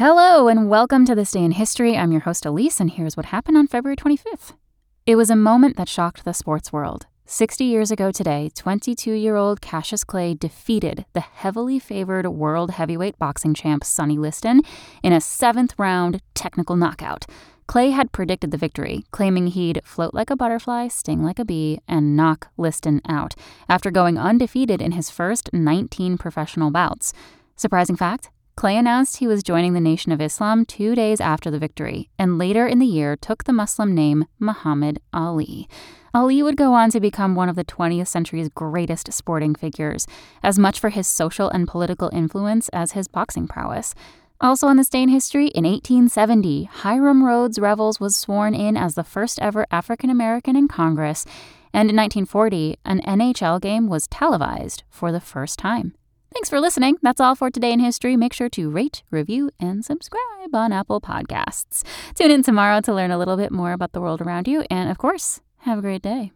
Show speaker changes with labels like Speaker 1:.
Speaker 1: Hello, and welcome to This Day in History. I'm your host, Elise, and here's what happened on February 25th. It was a moment that shocked the sports world. 60 years ago today, 22 year old Cassius Clay defeated the heavily favored world heavyweight boxing champ Sonny Liston in a seventh round technical knockout. Clay had predicted the victory, claiming he'd float like a butterfly, sting like a bee, and knock Liston out, after going undefeated in his first 19 professional bouts. Surprising fact Clay announced he was joining the Nation of Islam two days after the victory, and later in the year took the Muslim name Muhammad Ali. Ali would go on to become one of the 20th century's greatest sporting figures, as much for his social and political influence as his boxing prowess. Also on this day in history, in 1870, Hiram Rhodes Revels was sworn in as the first ever African American in Congress, and in 1940, an NHL game was televised for the first time. Thanks for listening. That's all for today in history. Make sure to rate, review, and subscribe on Apple Podcasts. Tune in tomorrow to learn a little bit more about the world around you. And of course, have a great day.